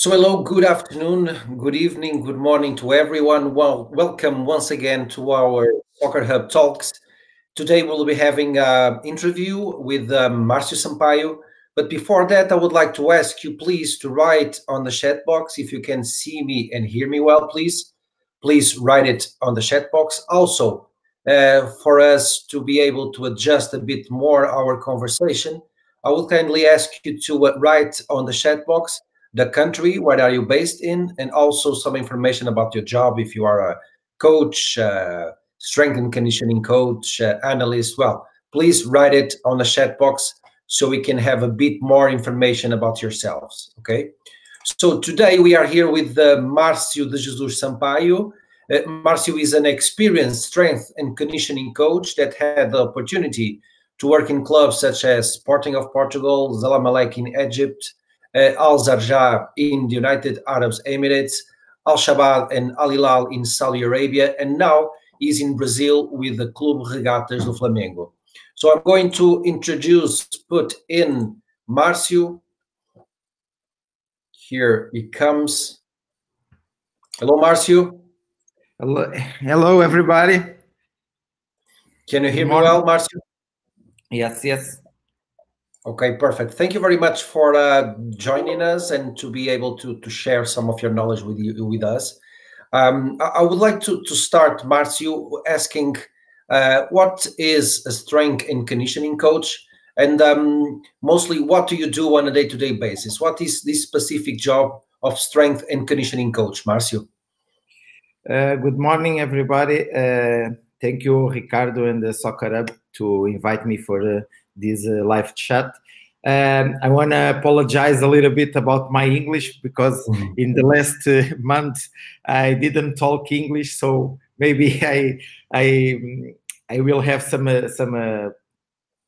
So, hello, good afternoon, good evening, good morning to everyone. Well, welcome once again to our Soccer Hub Talks. Today we'll be having an interview with um, Marcio Sampaio. But before that, I would like to ask you please to write on the chat box if you can see me and hear me well, please. Please write it on the chat box. Also, uh, for us to be able to adjust a bit more our conversation, I will kindly ask you to uh, write on the chat box the country, where are you based in, and also some information about your job if you are a coach, uh, strength and conditioning coach, uh, analyst. Well, please write it on the chat box so we can have a bit more information about yourselves. Okay. So today we are here with uh, Marcio de Jesus Sampaio. Uh, Marcio is an experienced strength and conditioning coach that had the opportunity to work in clubs such as Sporting of Portugal, Zamalek in Egypt, Eh, Al Sharjah in the United Arab Emirates, Al Shabab and Al Hilal in Saudi Arabia, and now he's in Brazil with the Club Regatas do Flamengo. So I'm going to introduce, put in Marcio. Here he comes. Hello, Marcio. Hello, hello everybody. Can you hear me well, Marcio? Yes, yes. Okay, perfect. Thank you very much for uh, joining us and to be able to, to share some of your knowledge with you with us. Um, I, I, would like to, to start, Marcio, asking uh, what is a strength and conditioning coach? And um, mostly, what do you do on a day to day basis? What is this specific job of strength and conditioning coach, Marcio? Uh, good morning, everybody. Uh, thank you, Ricardo and the Soccer Hub, to invite me for this uh, live chat. Um, I want to apologize a little bit about my English because mm-hmm. in the last uh, month I didn't talk English, so maybe I I I will have some uh, some uh,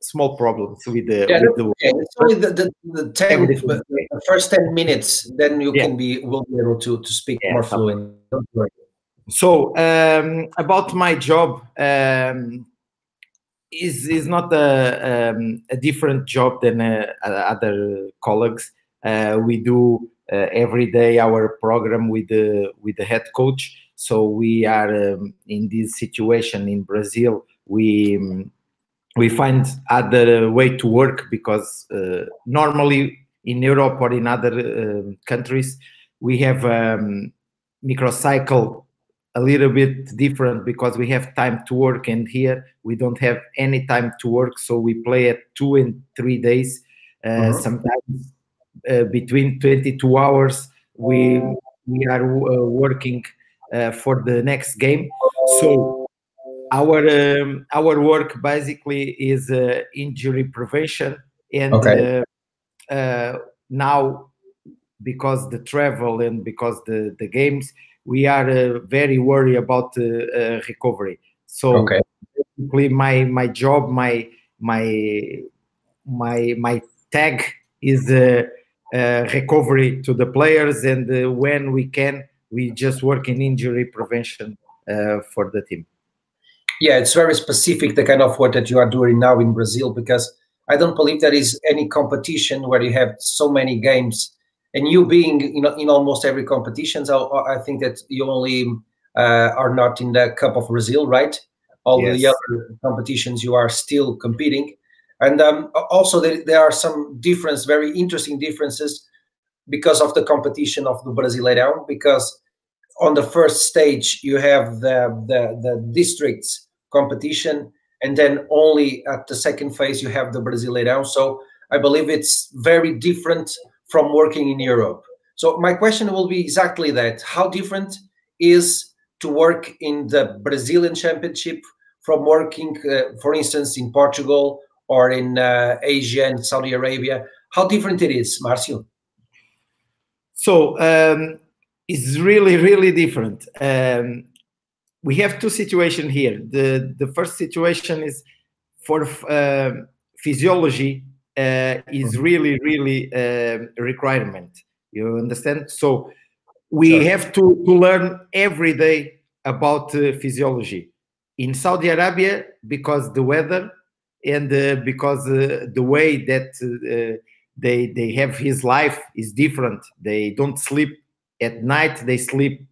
small problems with the. Yeah, with the yeah, it's only the, the, the, 10, the first ten minutes. Then you yeah. can be will be able to to speak yeah, more fluent. So um, about my job, um, is is not a, um, a different job than uh, other colleagues. Uh, we do uh, every day our program with the with the head coach. So we are um, in this situation in Brazil. We um, we find other way to work because uh, normally in Europe or in other uh, countries we have um, microcycle a little bit different because we have time to work and here we don't have any time to work so we play at two and three days uh, uh-huh. sometimes uh, between 22 hours we we are uh, working uh, for the next game so our um, our work basically is uh, injury prevention and okay. Uh, now because the travel and because the the games we are uh, very worried about uh, uh, recovery. So okay. basically, my my job, my my my my tag is recovery to the players, and when we can, we just work in injury prevention for the team. Yeah, it's very specific the kind of work that you are doing now in Brazil because I don't believe there is any competition where you have so many games and you being you know in almost every competition so i think that you only uh, are not in the cup of brazil right? All yes. the other competitions you are still competing. And um, also there, there are some difference very interesting differences because of the competition of the brasileirão because on the first stage you have the the, the districts competition and then only at the second phase you have the brasileirão. So i believe it's very different from working in Europe. So my question will be exactly that: How different is to work in the Brazilian Championship from working, uh, for instance, in Portugal or in uh, Asia and Saudi Arabia? How different it is, Marcio? So um, it's really, really different. Um, we have two situations here. The the first situation is for uh, physiology is mm-hmm. really really a uh, requirement you understand so we sure. have to, to learn every day about uh, physiology in saudi arabia because the weather and uh, because uh, the way that uh, they they have his life is different they don't sleep at night they sleep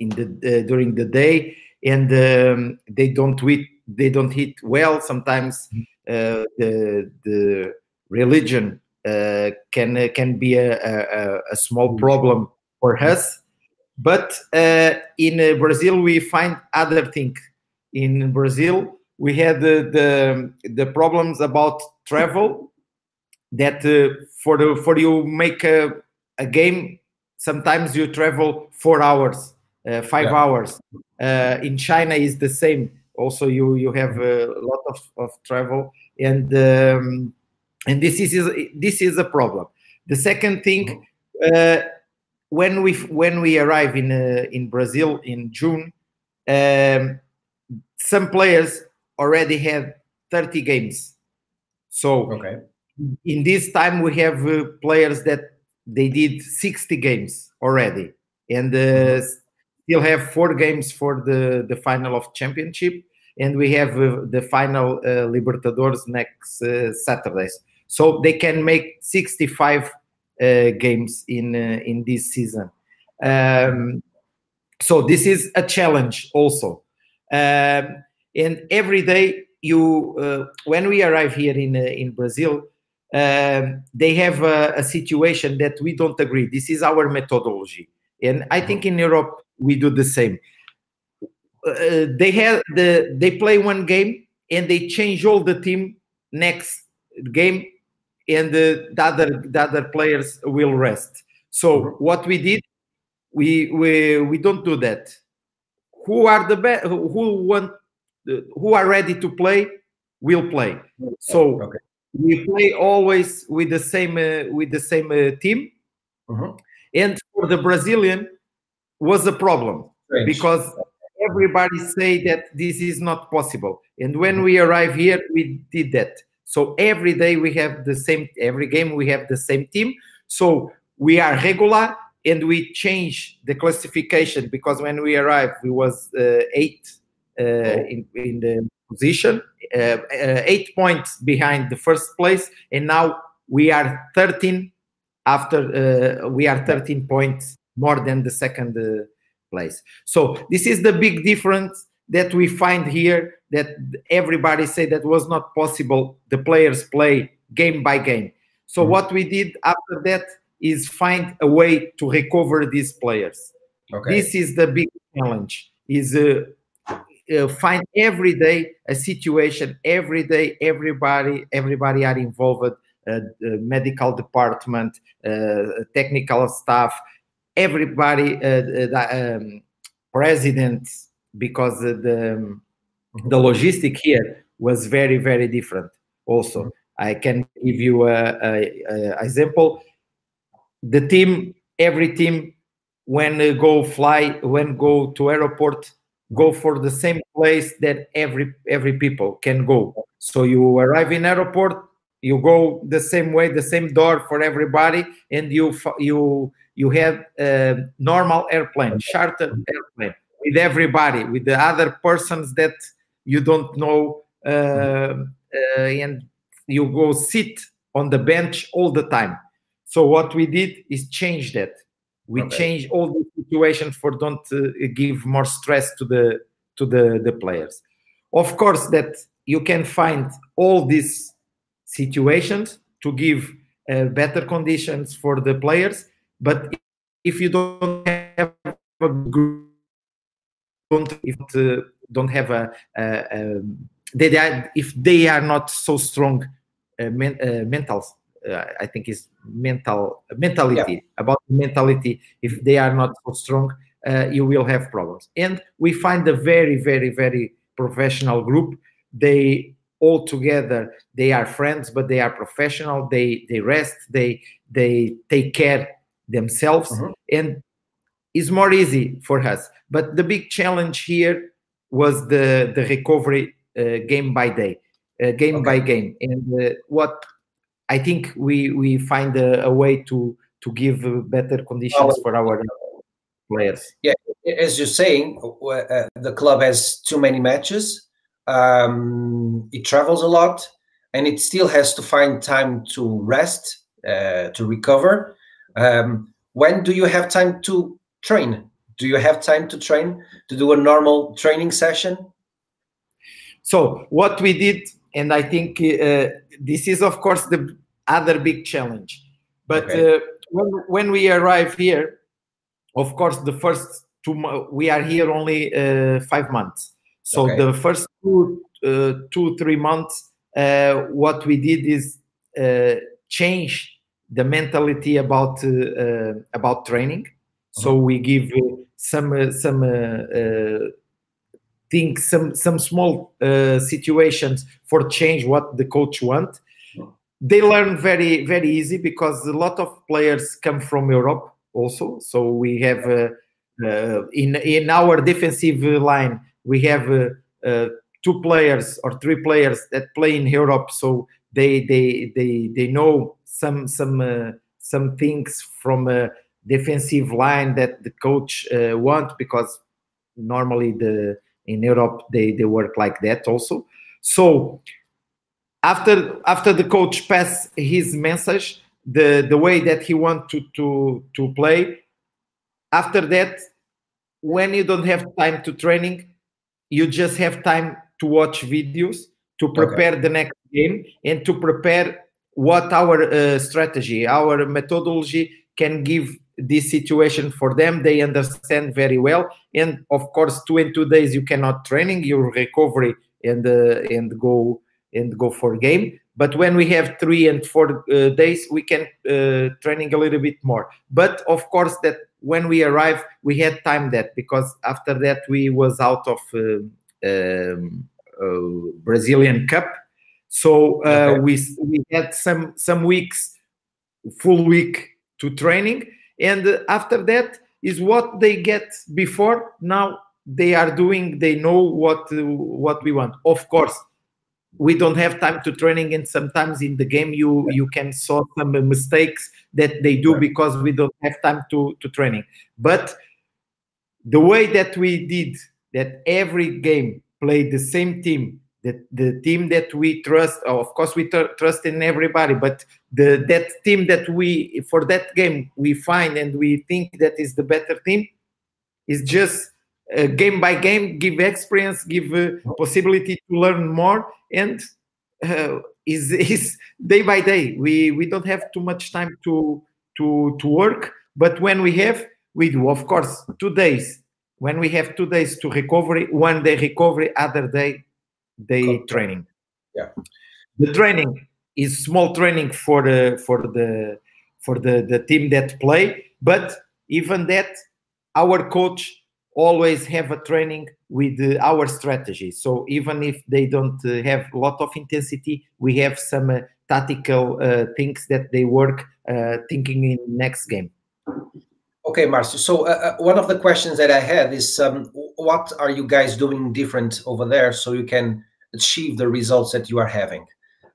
in the uh, during the day and um, they don't eat they don't eat well sometimes mm-hmm. uh, the the religion uh, can uh, can be a, a, a, small mm-hmm. problem for us. But uh, in uh, brazil we find other thing. In brazil we had the the, the problems about travel that uh, for the for you make a, a game sometimes you travel four hours uh, five yeah. hours. Uh, in china is the same. Also you you have a lot of, of travel. And um, and this is this is a problem. The second thing mm-hmm. uh, when we when we arrive in uh, in brazil in june um, some players already had 30 games. So okay. in this time we have uh, players that they did 60 games already. And uh, mm-hmm. still have four games for the the final of championship. And we have uh, the final uh, libertadores next uh, saturdays so they can make 65 uh, games in in this season um, so this is a challenge also um, and every day you when we arrive here in in brazil um, they have a, a, situation that we don't agree. This is our methodology, and I think in Europe we do the same. Uh, they have the they play one game and they change all the team next game, and the, the other the other players will rest. So mm-hmm. what we did, we we we don't do that. Who are the best? Who want? Who are ready to play? Will play. So. Okay we play always with the same uh, with the same uh, team uh-huh. and for the brazilian was a problem Strange. because everybody say that this is not possible and when we arrive here we did that so every day we have the same every game we have the same team so we are regular and we change the classification because when we arrived we was uh, eight uh, oh. in, in the position, uh, uh, eight points behind the first place, and now we are 13 after uh, we are 13 points more than the second uh, place. So this is the big difference that we find here that everybody say that was not possible. The players play game by game. So mm-hmm. what we did after that is find a way to recover these players. Okay. This is the big challenge. Is uh, uh, find every day a situation every day everybody everybody are involved uh, medical department uh, technical staff everybody uh, the um, president because the um, the logistic here was very very different also. Mm-hmm. i can give you a, a, a example. The team every team when go fly when go to airport go for the same place that every every people can go. So you arrive in airport you go the same way the same door for everybody and you you you have a normal airplane charter airplane with everybody with the other persons that you don't know uh, uh, and you go sit on the bench all the time. So what we did is change that. We okay. change all the situations for don't uh, give more stress to the to the the players. Of course that you can find all these situations to give uh, better conditions for the players but if you don't have a good don't if uh, don't have a, a, a they are, if they are not so strong uh, men, uh, mental uh, I think is mental mentality yeah. about mentality. If they are not so strong, uh, you will have problems. And we find a very, very, very professional group. They all together they are friends, but they are professional. They they rest. They they take care themselves, mm-hmm. and it's more easy for us. But the big challenge here was the the recovery uh, game by day, uh, game okay. by game, and uh, what I think we we find a, a way to to give better conditions for our players. Yeah, as you're saying, uh, the club has too many matches. Um, it travels a lot, and it still has to find time to rest uh, to recover. Um, when do you have time to train? Do you have time to train to do a normal training session? So what we did, and I think uh, this is of course the other big challenge. But okay. uh, when, when we arrive here, of course, the first two we are here only uh, five months. So okay. the first two, uh, two three months, uh, what we did is uh, change the mentality about uh, about training. So uh-huh. we give some some things, some some small situations for change what the coach want they learn very very easy because a lot of players come from Europe also. So we have uh, uh, in in our defensive line we have uh, uh two players or three players that play in Europe. So they they they they know some some uh, some things from a defensive line that the coach uh, want because normally the in Europe they they work like that also. So after after the coach pass his message the the way that he want to to to play after that when you don't have time to training you just have time to watch videos to prepare okay. the next game and to prepare what our uh, strategy our methodology can give this situation for them they understand very well and of course two and two days you cannot training your recovery and uh, and go and go for game. But when we have three and four uh, days, we can uh, training a little bit more. But of course, that when we arrive, we had time that because after that we was out of uh, um, uh, Brazilian Cup, so uh, okay. we we had some some weeks, full week to training, and after that is what they get before. Now they are doing they know what what we want. Of course we don't have time to training and sometimes in the game you you can saw some mistakes that they do because we don't have time to to training. But the way that we did that every game played the same team that the team that we trust of course we tr- trust in everybody but the that team that we for that game we find and we think that is the better team is just uh, game by game give experience give uh, possibility to learn more and uh, is is day by day. We we don't have too much time to to to work but when we have we do. Of course two days. When we have two days to recovery one day recovery other day day training yeah the training is small training for the for the for the the team that play but even that our coach always have a training with uh, our strategy. So even if they don't uh, have a lot of intensity, we have some uh, tactical uh, things that they work uh, thinking in next game. Okay, Marcio. So uh, one of the questions that I had is, um, what are you guys doing different over there so you can achieve the results that you are having?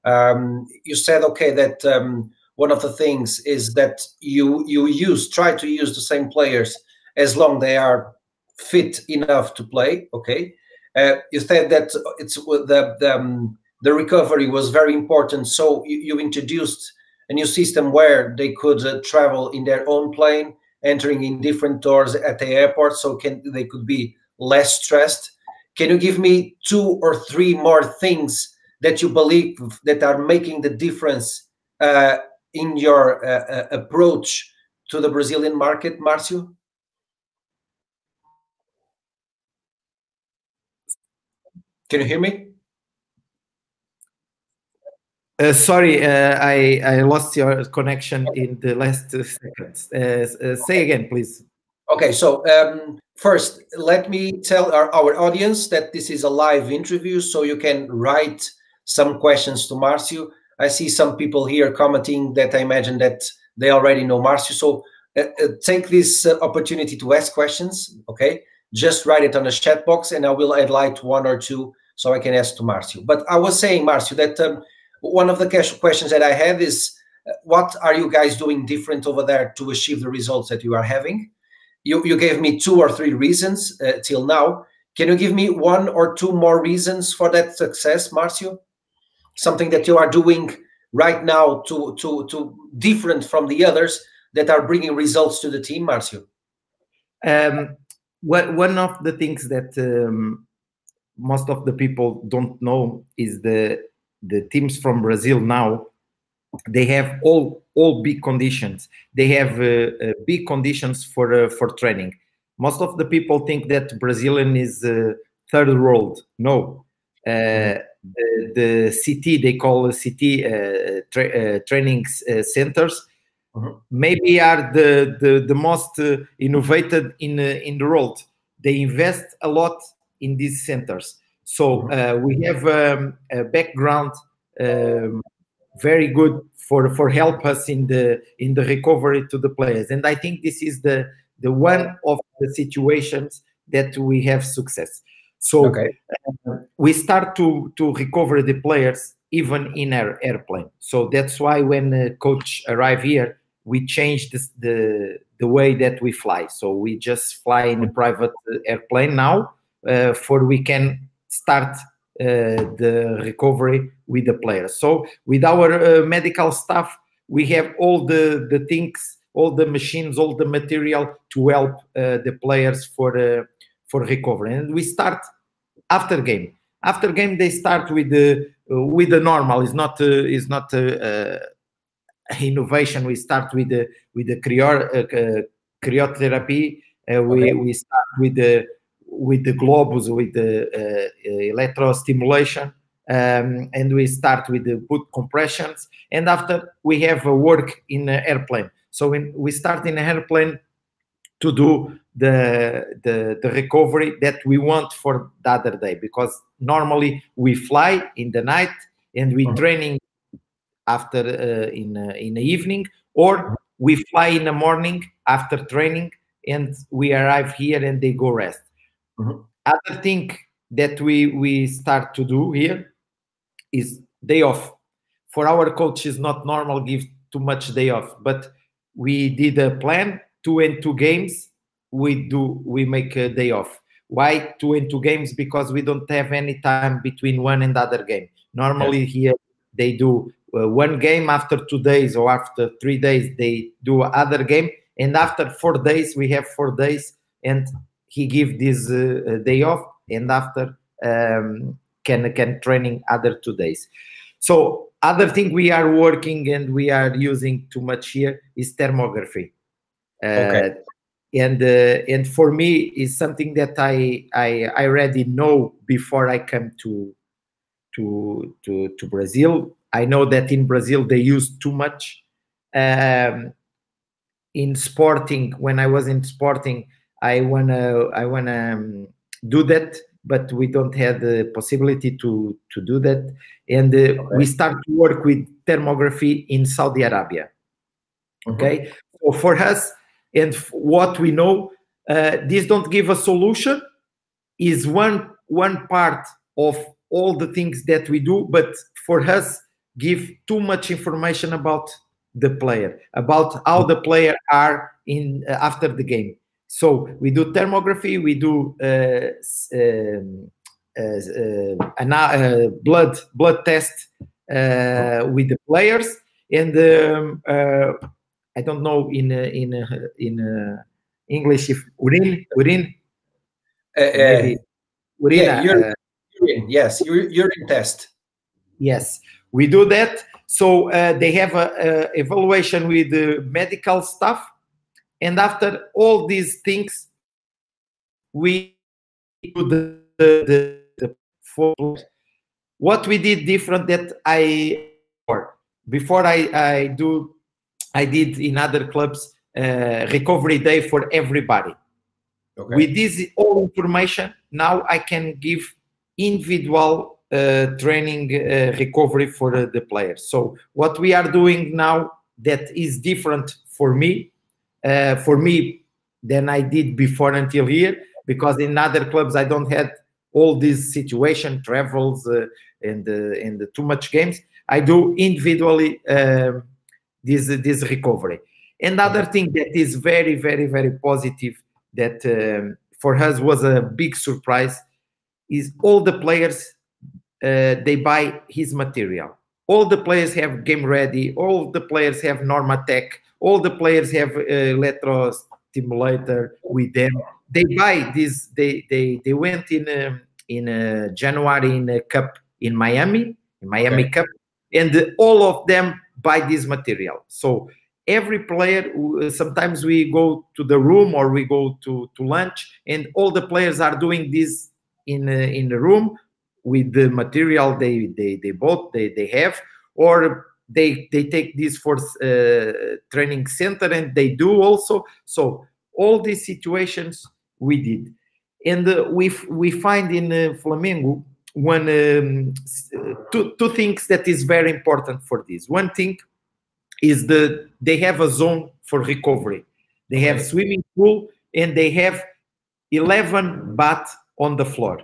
Um, you said okay that um, one of the things is that you you use try to use the same players as long they are fit enough to play. Okay, uh, you said that it's the the, um, the recovery was very important. So you, you, introduced a new system where they could uh, travel in their own plane, entering in different doors at the airport, so can they could be less stressed. Can you give me two or three more things that you believe that are making the difference uh, in your uh, uh, approach to the Brazilian market, Marcio? Can you hear me? Uh, sorry, uh, I, I lost your connection in the last seconds. Uh, uh, say again, please. Okay, so um, first, let me tell our, our audience that this is a live interview, so you can write some questions to Marcio. I see some people here commenting that I imagine that they already know Marcio. So uh, uh, take this opportunity to ask questions, okay? Just write it on the chat box and I will highlight one or two so I can ask to Marcio. But I was saying, Marcio, that um, one of the questions that I have is, uh, what are you guys doing different over there to achieve the results that you are having? You, you gave me two or three reasons uh, till now. Can you give me one or two more reasons for that success, Marcio? Something that you are doing right now to to to different from the others that are bringing results to the team, Marcio? Um, what, one of the things that um, most of the people don't know is the the teams from Brazil now they have all all big conditions. They have uh, uh, big conditions for uh, for training. Most of the people think that Brazilian is uh, third world. No, uh, the, the CT they call city uh, tra training centers. -huh. Maybe are the the, the most innovated in in the world. They invest a lot in these centers. So we have um, a background um, very good for for help us in the in the recovery to the players. And i think this is the the one of the situations that we have success. So okay. uh, we start to to recover the players even in our airplane. So that's why when the coach arrived here we changed this, the the way that we fly. So we just fly in a private airplane now uh, for we can start uh, Uh, the recovery with the players. So with our uh, medical staff, we have all the, the things, all the machines, all the material to help uh, the players for uh, for recovery. And we start after game. After game, they start with the uh, with the normal. It's not is not innovation. We start with the with the cryo, cryotherapy. Uh, we okay. we start with the with the globus, with the uh, uh, electrostimulation, um, and we start with the put compressions. And after we have a work in an airplane. So when we start in an airplane to do the, the the recovery that we want for the other day because normally we fly in the night and we mm-hmm. training after uh, in uh, in the evening or we fly in the morning after training and we arrive here and they go rest Mm-hmm. Other thing that we we start to do here is day off. For our coach, is not normal give too much day off, but we did a plan two and two games. We do we make a day off. Why two and two games? Because we don't have any time between one and other game. Normally here they do uh, one game after two days or after three days they do other game, and after four days we have four days and he give this uh, day off and after um, can can training other two days. So other thing we are working and we are using too much here is thermography. Uh, okay. and uh, and for me is something that I, I i already know before i come to to to to brazil. I know that in brazil they use too much um, in sporting. When i was in sporting I wanna I wanna um, do that, but we don't have the possibility to to do that. And uh, okay. we start to work with thermography in Saudi Arabia. Mm-hmm. Okay, so for us and what we know, uh, this don't give a solution. Is one one part of all the things that we do, but for us, give too much information about the player, about how the player are in uh, after the game so we do thermography, we do uh, um, uh, uh, blood blood test with the players, and um, I don't know in in in English if urine urine. urine, yeah, urine, urine, yes, urine test. Yes, we do that. So uh, they have a, a, evaluation with the medical staff, and after all these things, we do the, the, the, the what we did different that I before I, I do I did in other clubs uh, recovery day for everybody. Okay. With this all information, now I can give individual uh, training uh, recovery for the players. So what we are doing now that is different for me uh, for me than I did before until here because in other clubs I don't have all these situation travels uh, and uh, and too much games. I do individually um, this this recovery. Another thing that is very very very positive that um, for us was a big surprise is all the players uh, they buy his material. all the players have game ready all the players have normatec all the players have uh, electro stimulator with them they buy this they they they went in um, in uh, january in a cup in miami in miami okay. cup and all of them buy this material so every player uh, sometimes we go to the room or we go to to lunch and all the players are doing this in uh, in the room with the material they they they bought they they have or they they take this for uh, training center and they do also. So all these situations we did. And uh, we we find in uh, flamengo one um, two, two things that is very important for this. One thing is the they have a zone for recovery. They have swimming pool and they have 11 bath on the floor.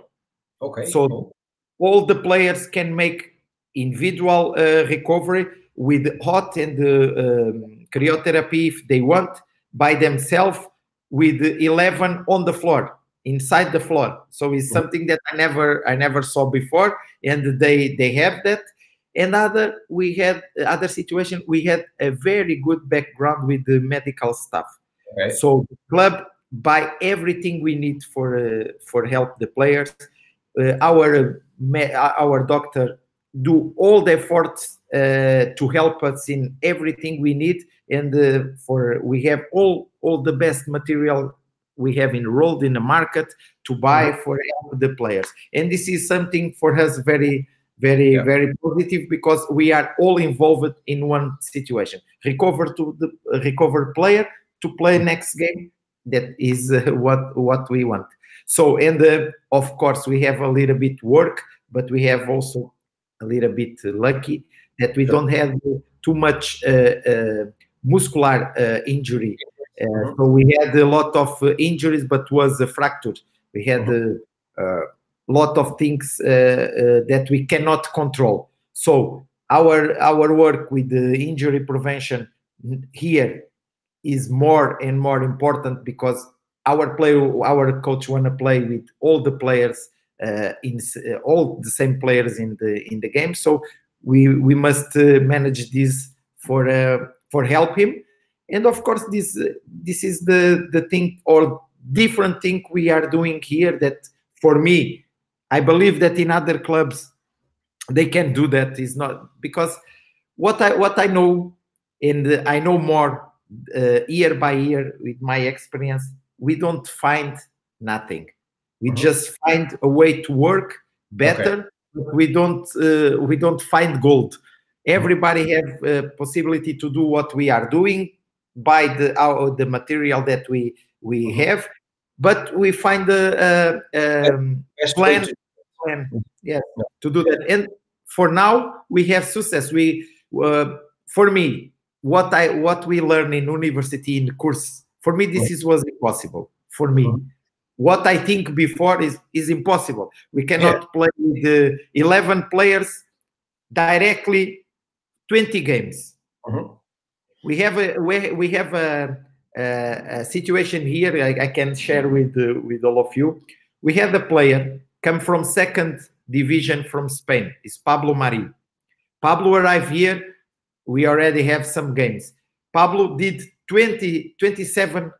Okay. So all the players can make individual uh, recovery with hot and uh, um, cryotherapy if they want by themselves with 11 on the floor inside the floor so it's mm. something that i never i never saw before and they they have that another we had other situation we had a very good background with the medical staff okay. so the club buy everything we need for uh, for help the players uh, our uh, our doctor do all the efforts uh, to help us in everything we need and uh, for we have all all the best material we have enrolled in the market to buy mm-hmm. for the players and this is something for us very very yeah. very positive because we are all involved in one situation recover to the recover player to play mm-hmm. next game that is uh, what what we want so and uh, of course we have a little bit work but we have also a little bit lucky that we don't have too much uh, uh, muscular uh, injury. Uh, uh-huh. so we had a lot of uh, injuries, but was fractured. We had a lot of things that we cannot control. So our our work with the injury prevention here is more and more important because our player our coach want to play with all the players in uh, all the same players in the in the game. So we we must uh, manage this for for help him. And of course, this this is the the thing or different thing we are doing here. That for me, I believe that in other clubs they can do that. Is not because what I what I know and I know more uh, year by year with my experience, we don't find nothing. We mm-hmm. just find a way to work better. Okay. We don't uh, we don't find gold. Everybody have a possibility to do what we are doing by the our, the material that we we mm-hmm. have, but we find a, a, um, plan plan yeah, yeah, to do that. And for now, we have success. We uh, for me what I what we learn in university in course for me this is was impossible for me. Mm-hmm what I think before is is impossible. We cannot yeah. play with uh, eleven players directly twenty games. Mm-hmm. We have a we, we have a, a, a situation here. I, I, can share with uh, with all of you. We had a player come from second division from Spain. It's Pablo Mari. Pablo arrived here. We already have some games. Pablo did 20, 27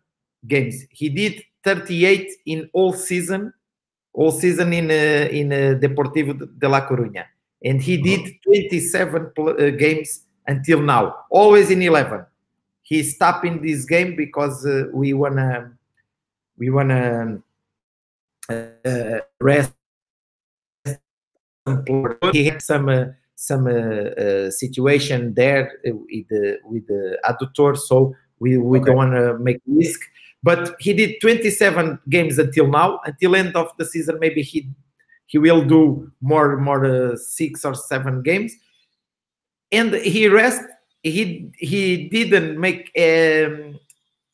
games. He did 38 in all season, all season in uh, in uh, Deportivo de La Coruña, and he did 27 uh, games until now, always in 11. He stopped in this game because uh, we wanna we wanna uh, rest. He had some uh, some situation there with the with the adductor, so we we okay. don't want to make risk but he did 27 games until now. Until end of the season, maybe he he will do more more uh, six or seven games. And he rest. He he didn't make a um,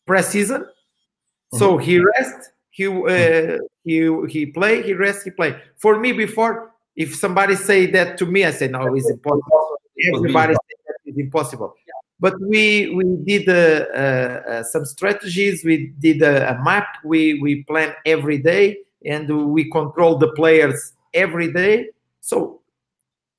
preseason, mm-hmm. so he rest. He uh, he he play. He rest. He play. For me, before if somebody say that to me, I say no, it's impossible. Everybody say that it's impossible but we we did uh, uh, some strategies. We did a, a, map. We we plan every day and we control the players every day. So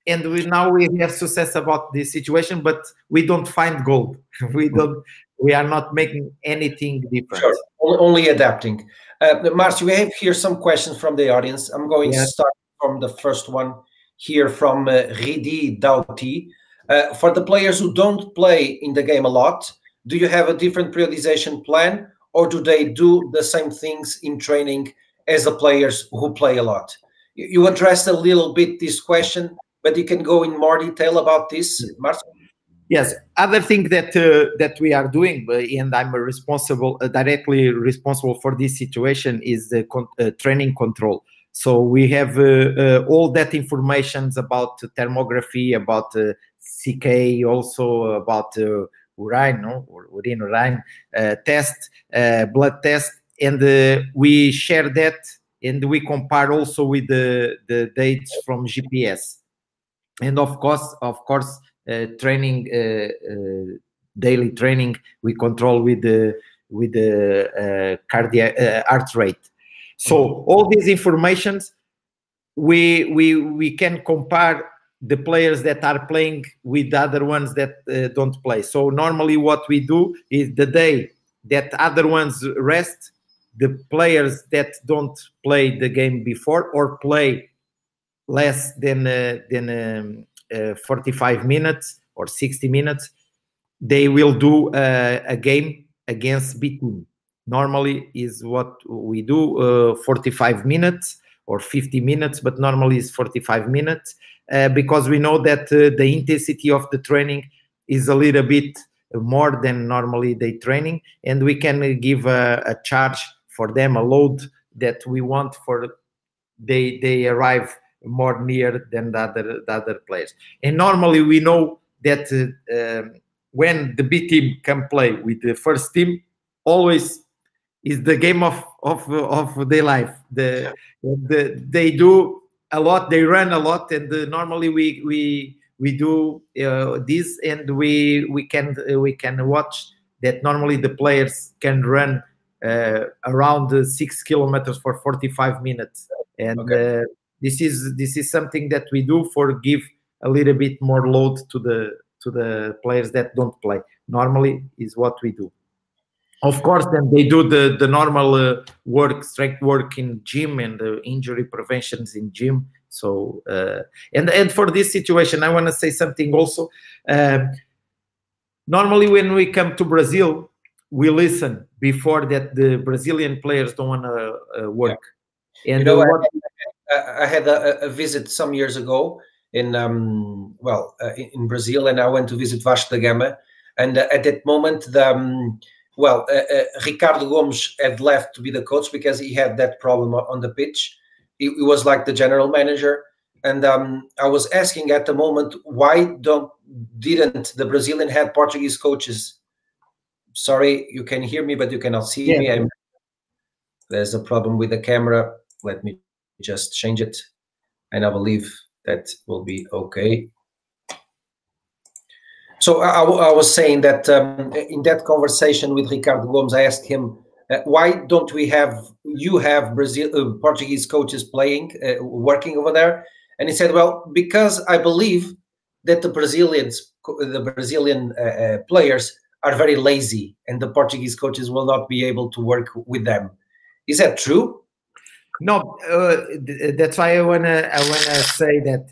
and we now we have success about this situation but we don't find gold. We don't we are not making anything different. Sure. only adapting. Uh, Marcio, we have here some questions from the audience. I'm going to start from the first one here from uh, Ridi Dauti. Uh, for the players who don't play in the game a lot, do you have a different periodization plan or do they do the same things in training as the players who play a lot? You addressed a little bit this question, but you can go in more detail about this, Marcel. Yes, other thing that uh, that we are doing, uh, and I'm responsible, uh, directly responsible for this situation, is the con uh, training control. So we have uh, uh, all that information about thermography, about CK, also about urine, no? urine, urine test, blood test, and we share that and we compare also with the, the dates from GPS. And of course, of course, uh, training, uh, uh, daily training, we control with the with the cardiac heart rate. So all these informations, we we we can compare the players that are playing with other ones that uh, don't play. So normally what we do is the day that other ones rest, the players that don't play the game before or play less than uh, than um, uh, 45 minutes or 60 minutes, they will do uh, a game against B team. Normally is what we do uh, 45 minutes or 50 minutes, but normally is 45 minutes because we know that uh, the intensity of the training is a little bit more than normally they training, and we can give a, a charge for them a load that we want for they they arrive more near than the other the other players. And normally we know that uh, um, when the B team can play with the first team, always is the game of of of their life. The, the they do a lot, they run a lot, and uh, normally we we we do uh, this, and we we can uh, we can watch that. Normally the players can run uh, around six kilometers for 45 minutes, and okay. Uh, this is this is something that we do for give a little bit more load to the to the players that don't play normally is what we do of course then they do the the normal uh, work strength work in gym and the injury preventions in gym so uh, and and for this situation i want to say something also uh, normally when we come to brazil we listen before that the brazilian players don't want to uh, work yeah. and you know, what, I had a, a, visit some years ago in um, well uh, in Brazil, and I went to visit Vasco da Gama. And uh, at that moment, the um, well, uh, uh, Ricardo Gomes had left to be the coach because he had that problem on the pitch. He, he was like the general manager, and um, I was asking at the moment why don't didn't the Brazilian head Portuguese coaches? Sorry, you can hear me, but you cannot see yeah. me. I'm, there's a problem with the camera. Let me just change it and I believe that will be okay. So I, I was saying that um, in that conversation with Ricardo Gomes, I asked him, uh, why don't we have, you have Brazil, uh, Portuguese coaches playing, uh, working over there? And he said, well, because I believe that the Brazilians, the Brazilian uh, uh, players are very lazy and the Portuguese coaches will not be able to work with them. Is that true? No, uh, that's why I wanna I wanna say that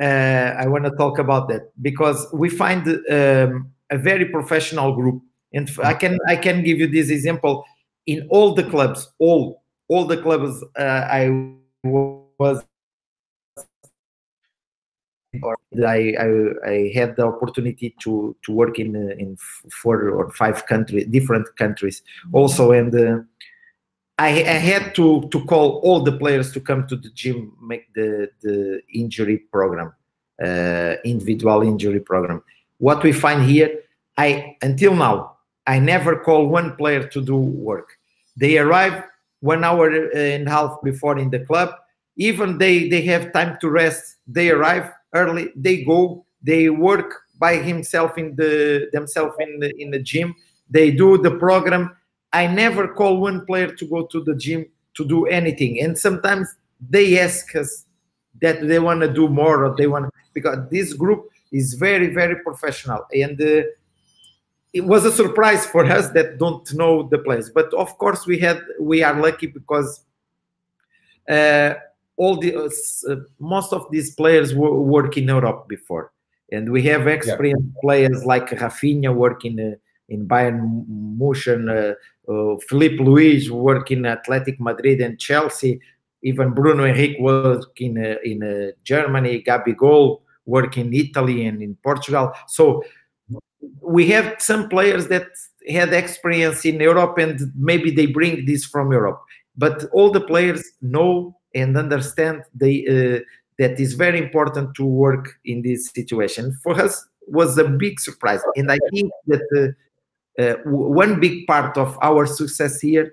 uh, I wanna talk about that because we find um, a very professional group, and I can I can give you this example in all the clubs, all all the clubs uh, I was. I, I, I had the opportunity to to work in in four or five countries, different countries, also, and uh, I, I, had to to call all the players to come to the gym, make the the injury program, uh, individual injury program. What we find here, I until now, I never call one player to do work. They arrive one hour and a half before in the club. Even they they have time to rest. They arrive early. They go. They work by himself in the themselves in the in the gym. They do the program I never call one player to go to the gym to do anything. And sometimes they ask us that they want to do more or they want because this group is very very professional and uh, it was a surprise for us that don't know the place but of course we had we are lucky because uh, all the uh, most of these players work in Europe before and we have experienced yeah. players like Rafinha working uh, in Bayern Munich, uh, uh, Luis working at Atlético Madrid and Chelsea, even Bruno Henrique working uh, in uh, Germany, Gabigol working in Italy and in Portugal. So we have some players that had experience in Europe and maybe they bring this from Europe. But all the players know and understand they uh, that is very important to work in this situation. For us, was a big surprise, and I think that uh, one big part of our success here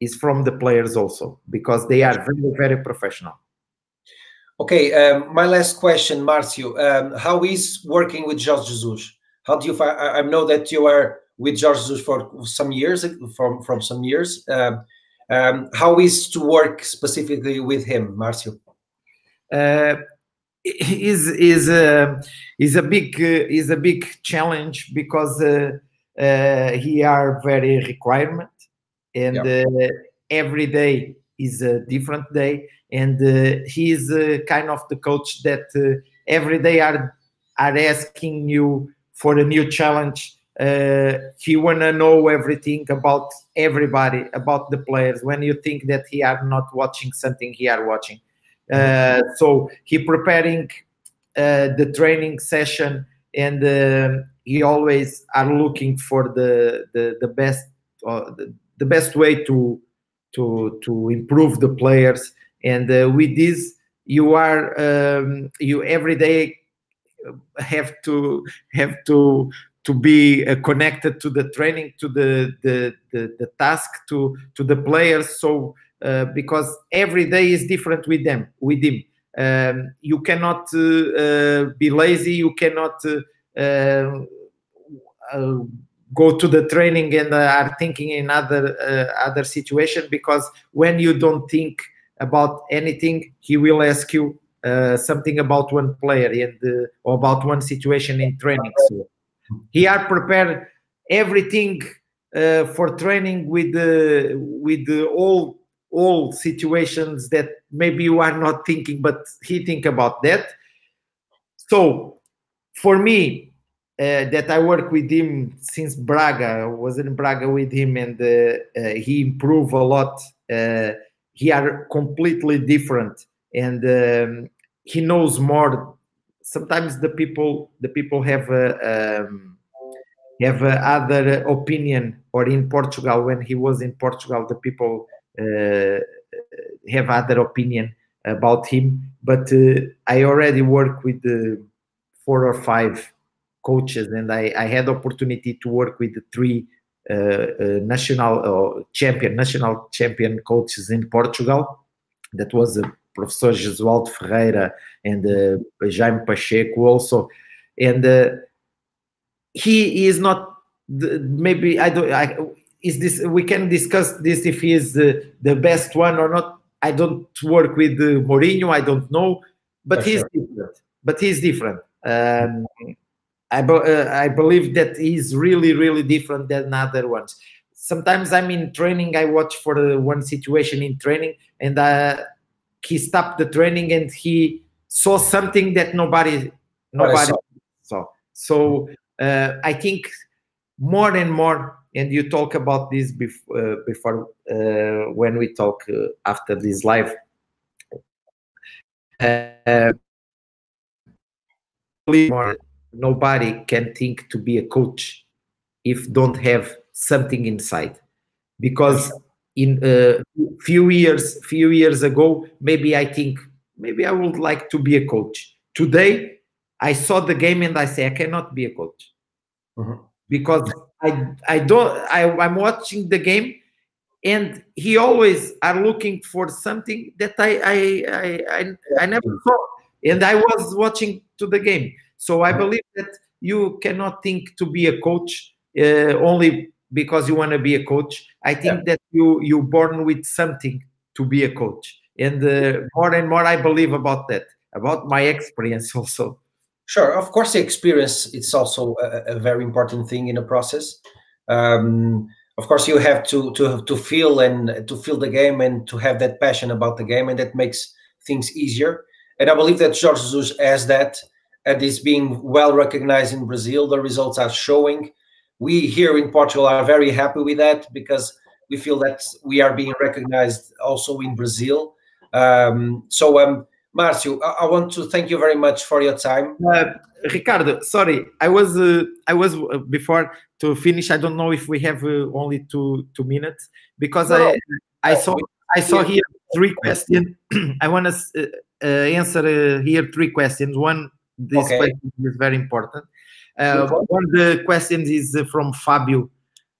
is from the players also because they are very very professional. Okay, um, my last question, Marcio. Um, how is working with Jorge Jesus? How do you find? I know that you are with Jorge Jesus for some years, from from some years. Um, um, how is to work specifically with him, Marcio? uh, is is a is a big uh, is a big challenge because uh, uh, he are very requirement and uh, every day is a different day and uh, he is uh, kind of the coach that uh, every day are are asking you for a new challenge. Uh, he wanna know everything about everybody about the players. When you think that he are not watching something he are watching. Uh, so he preparing uh, the training session and uh, he always are looking for the the, the best uh, the, the, best way to to to improve the players. And uh, with this you are um, you every day have to have to to be uh, connected to the training to the, the the, the task to to the players. So uh, because every day is different with them with him. Um, you cannot uh, uh, be lazy. You cannot go to the training and are thinking in other other situation because when you don't think about anything he will ask you uh, something about one player and uh, or about one situation in training. So he are prepared everything uh, for training with the with all all situations that maybe you are not thinking, but he think about that. So for me, uh, that I work with him since Braga, I was in Braga with him, and uh, uh, he improved a lot. Uh, he are completely different, and um, he knows more. Sometimes the people, the people have a, um, have other opinion. Or in Portugal, when he was in Portugal, the people uh, have other opinion about him. But uh, I already work with four or five coaches, and I, I had opportunity to work with the three uh, uh, national uh, champion, national champion coaches in Portugal. That was uh, Professor Jesualdo Ferreira and Jaime Pacheco also, and he is not the, maybe I don't. I, is this we can discuss this if he is the, the best one or not i don't work with uh, Mourinho i don't know but For he's sure. different but he's different um, I, uh, I believe that he's really really different than other ones. Sometimes i'm in training i watch for one situation in training and uh, he stopped the training and he saw something that nobody nobody saw. so uh, i think more and more and you talk about this before, uh, before uh, when we talk uh, after this live uh, nobody can think to be a coach if don't have something inside. Because in a uh, few years few years ago maybe i think maybe i would like to be a coach. Today i saw the game and i say i cannot be a coach. Mm-hmm. because I I don't I, I'm watching the game and he always are looking for something that I I I, I, I never saw. And I was watching to the game. So I believe that you cannot think to be a coach uh, only because you want to be a coach. I think yeah. that you you born with something to be a coach. and uh, more and more i believe about that about my experience also sure of course the experience it's also a, a very important thing in a process um, of course you have to to to feel and to feel the game and to have that passion about the game and that makes things easier and i believe that Jorge Jesus has that and is being well recognized in brazil the results are showing we here in portugal are very happy with that because we feel that we are being recognized also in brazil um, so um, Marcio, I, I, want to thank you very much for your time. Uh, Ricardo, sorry, I was uh, I was uh, before to finish. I don't know if we have uh, only two two minutes because no, I I saw I saw here three questions. I want to uh, uh, answer here three questions. One, this okay. question is very important. one of the questions is from Fabio.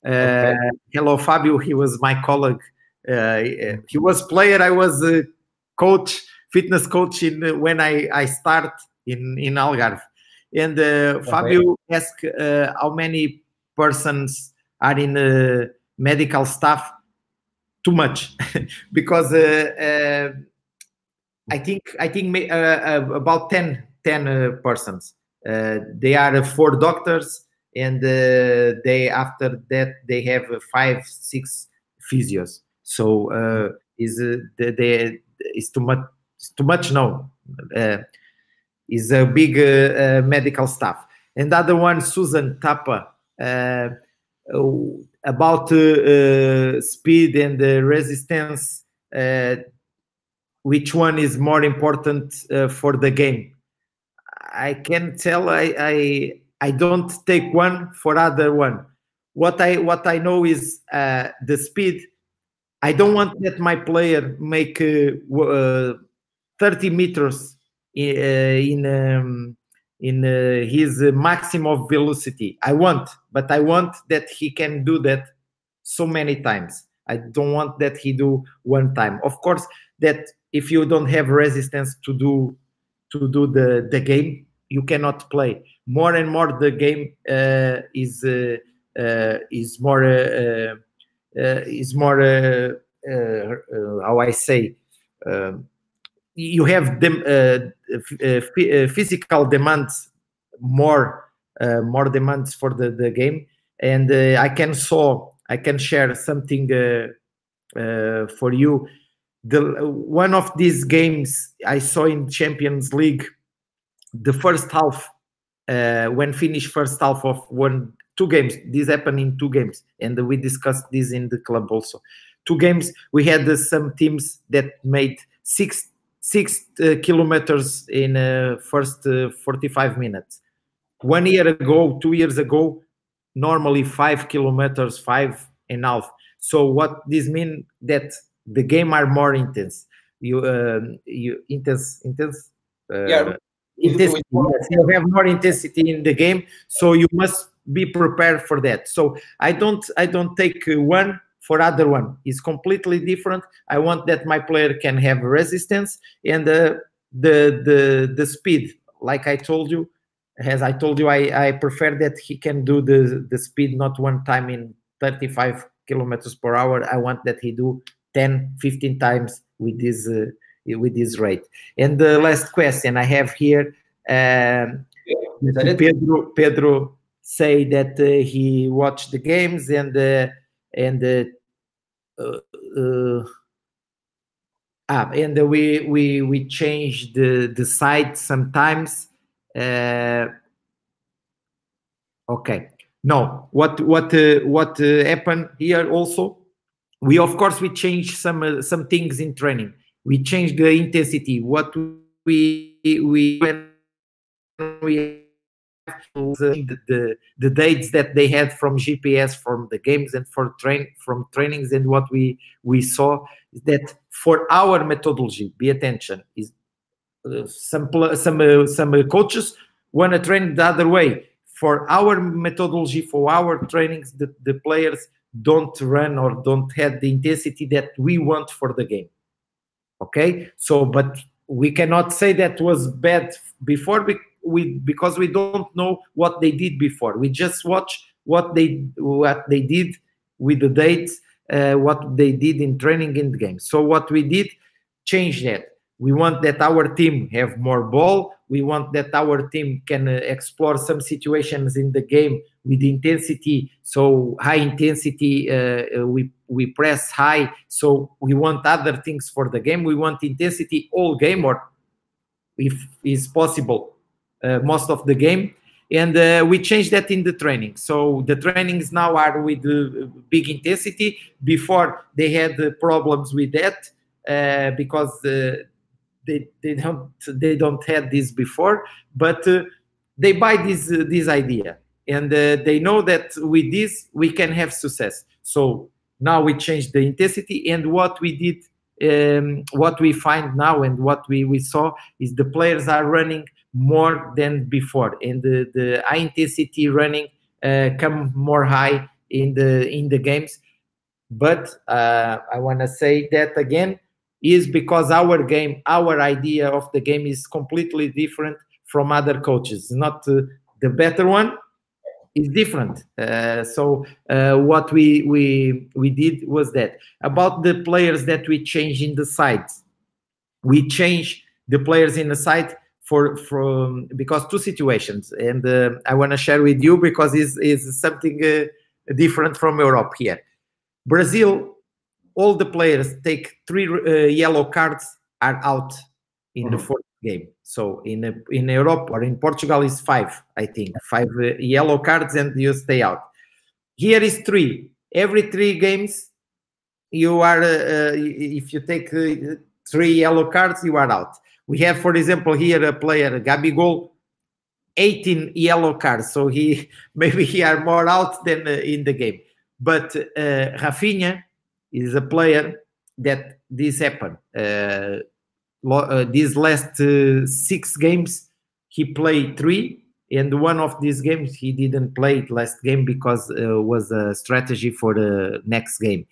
Okay. Hello, Fabio. He was my colleague. he was player. I was a coach fitness coach in when I, I start in, in Algarve. And uh, Fabio asked uh, how many persons are in uh, medical staff. Too much, because uh, uh, I think I think uh, about 10, 10 persons. they are four doctors, and they after that they have five, six physios. So is they, is too much too much no uh, is a big uh, uh, medical staff and the other one susan tapa uh, about uh, speed and resistance which one is more important for the game i can tell i i i don't take one for other one what i what i know is the speed I don't want that my player make uh, uh, 30 meters in, uh, in um, in uh, his maximum of velocity. I want, but I want that he can do that so many times. I don't want that he do one time. Of course, that if you don't have resistance to do to do the the game, you cannot play. More and more, the game uh, is uh, uh, is more uh, is more how I say. Um, you have uh, physical demands more more demands for the, the game and i can saw i can share something for you the one of these games i saw in champions league the first half uh, when finished first half of one two games this happened in two games and we discussed this in the club also two games we had uh, some teams that made six six uh, kilometers in uh, first uh, 45 minutes. One year ago, two years ago, normally five kilometers, five and a half. So what this mean that the game are more intense. You um, you intense intense. Uh, yeah. Intensity. Yes, you have more intensity in the game, so you must be prepared for that. So I don't I don't take one for other one It's completely different i want that my player can have resistance and uh, the the the speed like i told you as i told you i i prefer that he can do the the speed not one time in 35 kilometers per hour i want that he do 10 15 times with this uh, with this rate and the last question i have here um, pedro pedro say that uh, he watched the games and uh, and uh, uh, uh, ah, and we we we change the the site sometimes. Uh, okay. No, what what uh, what uh, happened here also? We of course we change some uh, some things in training. We change the intensity. What we we when we the, the, the dates that they had from GPS from the games and for train from trainings and what we we saw is that for our methodology, be attention is uh, some some uh, some uh, coaches want to train the other way. For our methodology, for our trainings, the, the players don't run or don't have the intensity that we want for the game. Okay, so but we cannot say that was bad before we because we don't know what they did before. We just watch what they what they did with the dates, uh, what they did in training in the game. So what we did change that. We want that our team have more ball. We want that our team can uh, explore some situations in the game with intensity. So high intensity, uh, uh, we we press high. So we want other things for the game. We want intensity all game, or if is possible, uh, most of the game. And uh, we changed that in the training. So the trainings now are with uh, big intensity. Before they had problems with that because they, they don't they don't have this before but uh, they buy this uh, this idea and uh, they know that with this we can have success. So now we change the intensity and what we did um, what we find now and what we, we saw is the players are running more than before. And the, the high intensity running uh, come more high in the in the games. But uh, i want to say that again is because our game, our idea of the game is completely different from other coaches. Not uh, the better one is different. Uh, so uh, what we we we did was that about the players that we change in the site. We change the players in the site for from because two situations, and uh, I want to share with you because is is something uh, different from Europe here. Brazil all the players take three uh, yellow cards are out in mm-hmm. the fourth game. So in uh, in Europe or in Portugal is five, I think, five uh, yellow cards and you stay out. Here is three. Every three games, you are uh, uh if you take uh, three yellow cards, you are out. We have, for example, here a player Gabigol, 18 yellow cards, so he maybe he are more out than in the game. But Rafinha is a player that this happened. Uh, these last uh, six games, he played three, and one of these games he didn't play it last game because uh, was a strategy for the next game.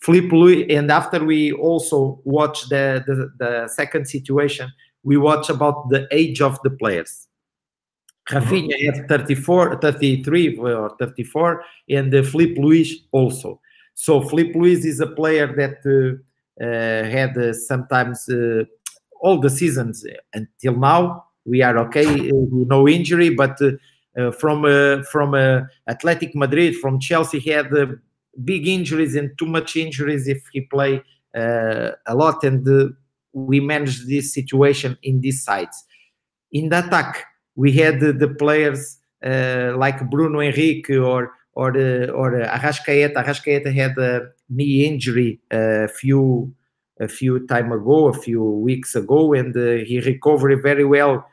Filipe Luis, and after we also watch the, the, the second situation, we watch about the age of the players. Rafinha mm-hmm. has 34, 33 or 34, and uh, Filipe Luis also. So Filipe Luis is a player that uh, uh, had uh, sometimes all the seasons until now. We are okay, no injury, but from from Atlético Madrid, from Chelsea, he had big injuries and too much injuries if he play a lot, and we managed this situation in these sides. In the attack, we had the players uh, like Bruno Henrique or or uh, or uh, Arrascaeta. Arrascaeta had a knee injury a few a few time ago, a few weeks ago, and uh, he recovered very well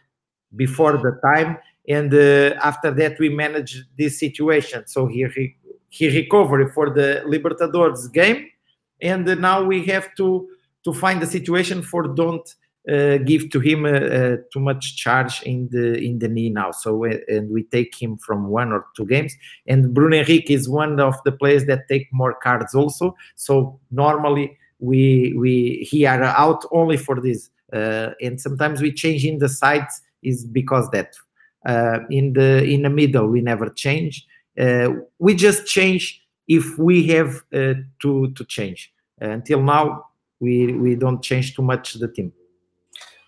before the time. And uh, after that, we managed this situation. So he re- he recovered for the Libertadores game, and now we have to to find a situation for don't uh, give to him uh, uh, too much charge in the in the knee now. So and we take him from one or two games. And Bruno Henrique is one of the players that take more cards also. So normally we we he are out only for this. Uh, and sometimes we change in the sides is because that uh, in the in the middle we never change. Uh, we just change if we have to to change. until now, we we don't change too much the team.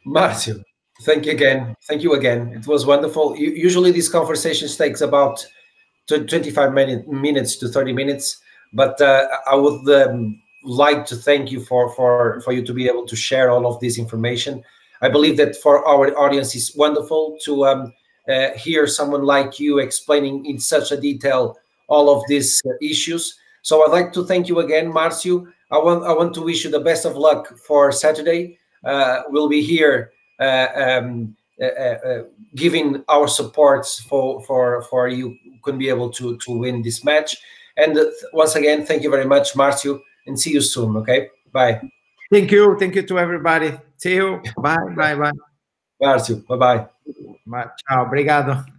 Marcio, thank you again. Thank you again. It was wonderful. Usually these conversations takes about 25 minute, minutes to 30 minutes, but uh, I would um, like to thank you for, for, for you to be able to share all of this information. I believe that for our audience is wonderful to um, uh, hear someone like you explaining in such a detail all of these uh, issues. So I'd like to thank you again, Marcio. I want I want to wish you the best of luck for Saturday uh, will be here uh, um, uh, giving our supports for for for you can be able to to win this match. And once again, thank you very much, Marcio, and see you soon. Okay, bye. Thank you. Thank you to everybody. See you. Bye. Bye. Bye. Márcio, bye bye. Tchau, obrigado.